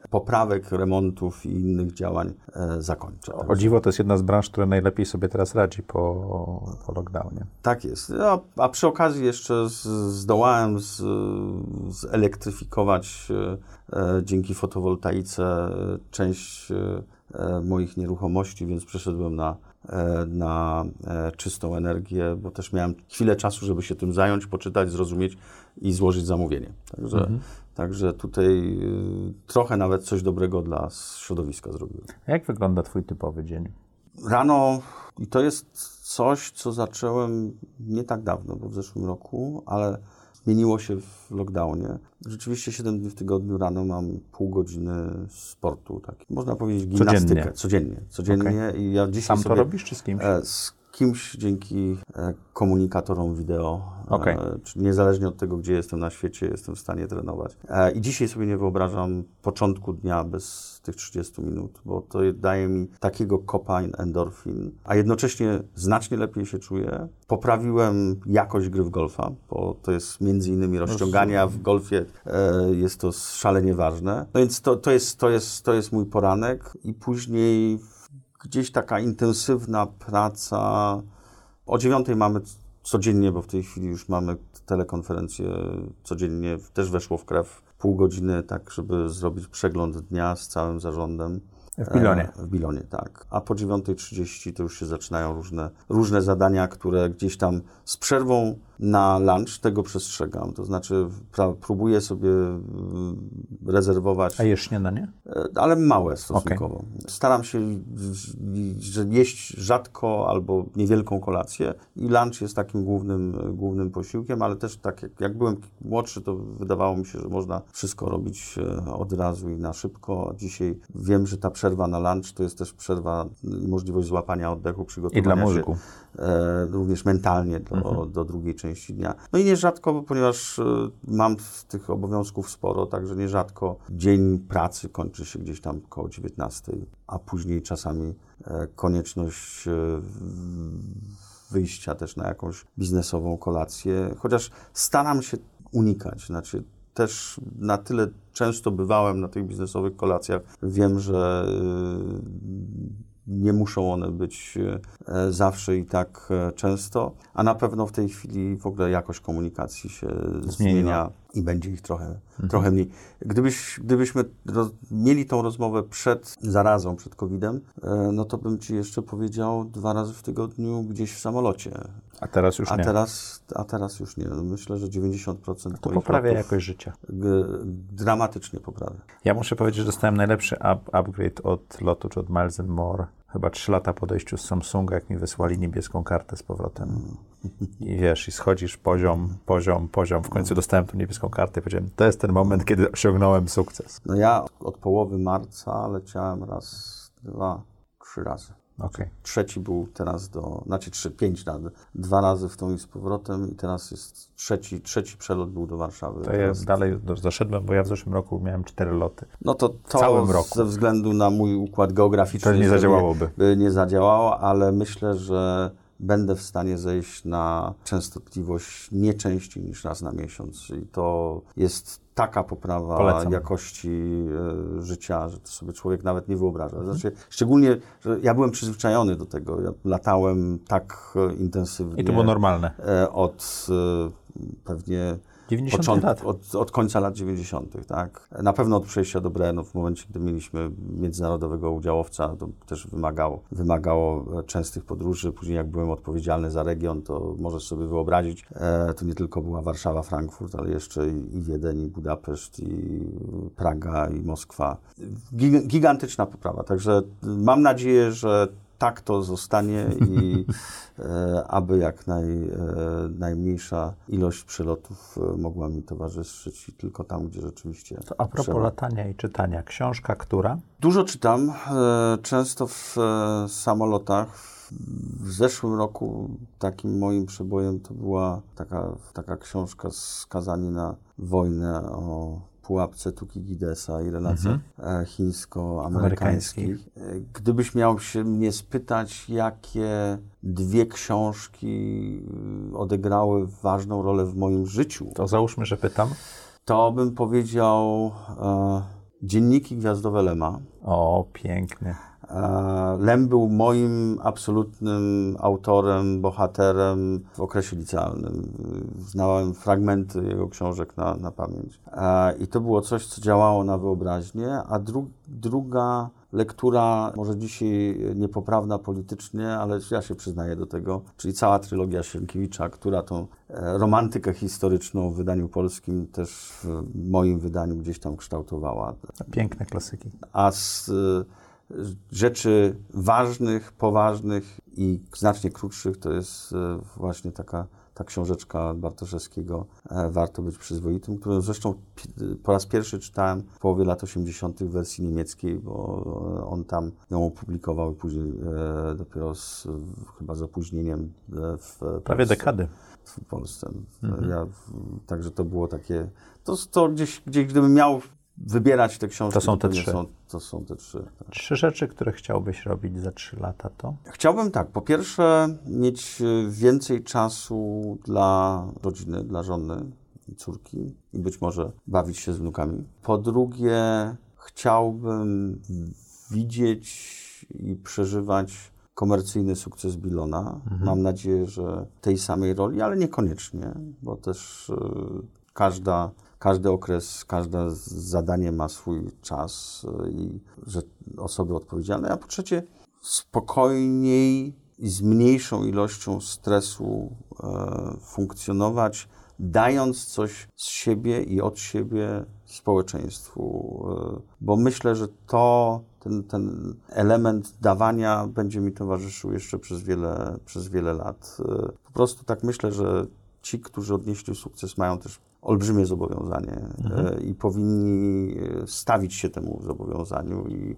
poprawek, remontów i innych działań e, zakończę. O dziwo, to jest jedna z branż, która najlepiej sobie teraz radzi po, po lockdownie. Tak jest. A, a przy okazji jeszcze z, zdołałem z, zelektryfikować e, e, dzięki fotowoltaice e, część e, e, moich nieruchomości, więc przeszedłem na, e, na e, czystą energię, bo też miałem chwilę czasu, żeby się tym zająć, poczytać, zrozumieć i złożyć zamówienie. Także, także tutaj trochę nawet coś dobrego dla środowiska zrobiłem. Jak wygląda Twój typowy dzień? Rano, i to jest coś, co zacząłem nie tak dawno, bo w zeszłym roku, ale zmieniło się w lockdownie. Rzeczywiście 7 dni w tygodniu rano mam pół godziny sportu, tak. Można powiedzieć gimnastykę. Codziennie. Codziennie. I ja dzisiaj Sam sobie, to robisz, czy z kimś? E, Z kimś dzięki e, komunikatorom wideo. E, czyli niezależnie od tego, gdzie jestem na świecie, jestem w stanie trenować. E, I dzisiaj sobie nie wyobrażam początku dnia bez tych 30 minut, bo to daje mi takiego kopa endorfin, a jednocześnie znacznie lepiej się czuję. Poprawiłem jakość gry w golfa, bo to jest między innymi rozciągania w golfie, jest to szalenie ważne. No więc to, to, jest, to, jest, to jest mój poranek i później gdzieś taka intensywna praca. O dziewiątej mamy codziennie, bo w tej chwili już mamy telekonferencję codziennie, też weszło w krew pół godziny, tak żeby zrobić przegląd dnia z całym zarządem. W Bilonie. E, w Bilonie, tak. A po 9.30 to już się zaczynają różne, różne zadania, które gdzieś tam z przerwą na lunch tego przestrzegam. To znaczy pra, próbuję sobie mm, rezerwować A jesz śniadanie? E, ale małe stosunkowo. Staram się że jeść rzadko albo niewielką kolację i lunch jest takim głównym, głównym posiłkiem, ale też tak jak, jak byłem młodszy, to wydawało mi się, że można wszystko robić e, od razu i na szybko. Dzisiaj wiem, że ta przerwa na lunch to jest też przerwa i możliwość złapania oddechu, I przygotowania dla się mózgu. e, również mentalnie do, do drugiej części dnia. No i nierzadko, ponieważ e, mam tych obowiązków sporo, także nierzadko dzień pracy kończy się gdzieś tam koło 19, a później czasami e, konieczność e, wyjścia też na jakąś biznesową kolację, chociaż staram się unikać, znaczy też na tyle często bywałem na tych biznesowych kolacjach, wiem, że nie muszą one być e, zawsze i tak e, często, a na pewno w tej chwili w ogóle jakość komunikacji się zmienia i będzie ich trochę, trochę mniej. Gdybyś, gdybyśmy roz, mieli tą rozmowę przed zarazą, przed COVID-em, e, no to bym Ci jeszcze powiedział dwa razy w tygodniu gdzieś w samolocie. A teraz już A nie. teraz, a teraz już nie. Myślę, że 90% To moich poprawia jakość życia. dramatycznie poprawia. Ja muszę powiedzieć, że dostałem najlepszy up, upgrade od lotu, czy od Miles More. Chyba trzy lata po odejściu z Samsunga, jak mi wysłali niebieską kartę z powrotem. I wiesz, i schodzisz poziom, poziom, poziom. W końcu dostałem tą niebieską kartę i powiedziałem, to jest ten moment, kiedy osiągnąłem sukces. No ja od połowy marca leciałem raz, dwa, trzy razy. Okej. Trzeci był teraz do, znaczy trzy, pięć razy. Dwa razy w tą i z powrotem i teraz jest trzeci, trzeci przelot był do Warszawy. To ja teraz. dalej do- zaszedłem, bo ja w zeszłym roku miałem cztery loty. No to, to całym roku. ze względu na mój układ geograficzny To nie zadziałałoby. by nie zadziałało, ale myślę, że będę w stanie zejść na częstotliwość nie częściej niż raz na miesiąc i to jest taka poprawa Polecam. jakości e, życia, że to sobie człowiek nawet nie wyobraża. Znaczy, szczególnie, że ja byłem przyzwyczajony do tego. Ja latałem tak e, intensywnie I to było normalne. e, od pewnie 90 począt- lat. Od, od końca lat 90., tak. Na pewno od przejścia do Brenu, w momencie, gdy mieliśmy międzynarodowego udziałowca, to też wymagało, wymagało częstych podróży. Później, jak byłem odpowiedzialny za region, to możesz sobie wyobrazić, e, to nie tylko była Warszawa, Frankfurt, ale jeszcze i, i Wiedeń, i Budapeszt, i Praga, i Moskwa. Gig- gigantyczna poprawa. Także mam nadzieję, że tak to zostanie i [LAUGHS] e, aby jak naj, e, najmniejsza ilość przelotów e, mogła mi towarzyszyć i tylko tam, gdzie rzeczywiście To a propos trzeba. latania i czytania, książka, która? Dużo czytam, e, często w e, samolotach. W zeszłym roku takim moim przebojem to była taka, taka książka Skazani na wojnę o pułapce Tukigidesa i relacjach e, chińsko-amerykańskich. E, Gdybyś miał się mnie spytać, jakie dwie książki y, odegrały ważną rolę w moim życiu, To załóżmy, że pytam. to bym powiedział e, Dzienniki Gwiazdowe Lema. O, pięknie. E, Lem był moim absolutnym autorem, bohaterem w okresie licealnym. Znałem fragmenty jego książek na, na pamięć. E, I to było coś, co działało na wyobraźnię. A dru, druga lektura, może dzisiaj niepoprawna politycznie, ale ja się przyznaję do tego, czyli cała trylogia Sienkiewicza, która tą e, romantykę historyczną w wydaniu polskim też w moim wydaniu gdzieś tam kształtowała Piękne klasyki. a z rzeczy ważnych, poważnych i znacznie krótszych to jest y, właśnie taka ta książeczka Bartoszewskiego e, Warto być przyzwoitym, którą zresztą po raz pierwszy czytałem w połowie lat 80. w wersji niemieckiej, bo e, on tam ją opublikował i później e, dopiero z, chyba z opóźnieniem e, w Prawie Polsce dekady. w Polsce. Ja, w- także to było takie. To, to gdzieś, gdzieś, gdybym miał wybierać te książki, To są te trzy. Są, to są te trzy. tak. Trzy rzeczy, które chciałbyś robić za trzy lata, to? Chciałbym tak, po pierwsze mieć y, więcej czasu dla rodziny, dla żony i córki i być może bawić się z wnukami. Po drugie, chciałbym widzieć i przeżywać komercyjny sukces Bilona. Mam nadzieję, że tej samej roli, ale niekoniecznie, bo też y, każda, każdy okres, każde zadanie ma swój czas y, i że osoby odpowiedzialne. A po trzecie, spokojniej i z mniejszą ilością stresu e, funkcjonować, dając coś z siebie i od siebie społeczeństwu. E, bo myślę, że to, ten, ten element dawania będzie mi towarzyszył jeszcze przez wiele, przez wiele lat. E, po prostu tak myślę, że ci, którzy odnieśli sukces, mają też olbrzymie zobowiązanie e, i powinni e, stawić się temu zobowiązaniu i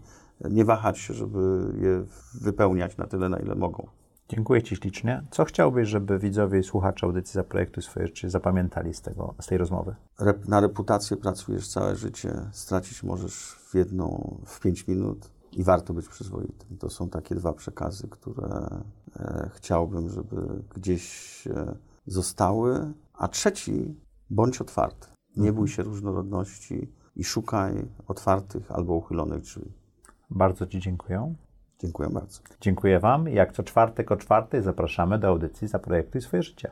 nie wahać się, żeby je wypełniać na tyle, na ile mogą. Dziękuję Ci ślicznie. Co chciałbyś, żeby widzowie i słuchacze audycji Zaprojektuj swoje życie zapamiętali z, tego, z tej rozmowy? Rep- na reputację pracujesz całe życie, stracić możesz w jedną, w pięć minut i warto być przyzwoitym. To są takie dwa przekazy, które e, chciałbym, żeby gdzieś e, zostały. A trzeci, bądź otwarty. Nie bój się różnorodności i szukaj otwartych albo uchylonych drzwi. Bardzo Ci dziękuję. Dziękuję bardzo. Dziękuję Wam. Jak co czwartek o czwartej zapraszamy do audycji Zaprojektuj swoje życie.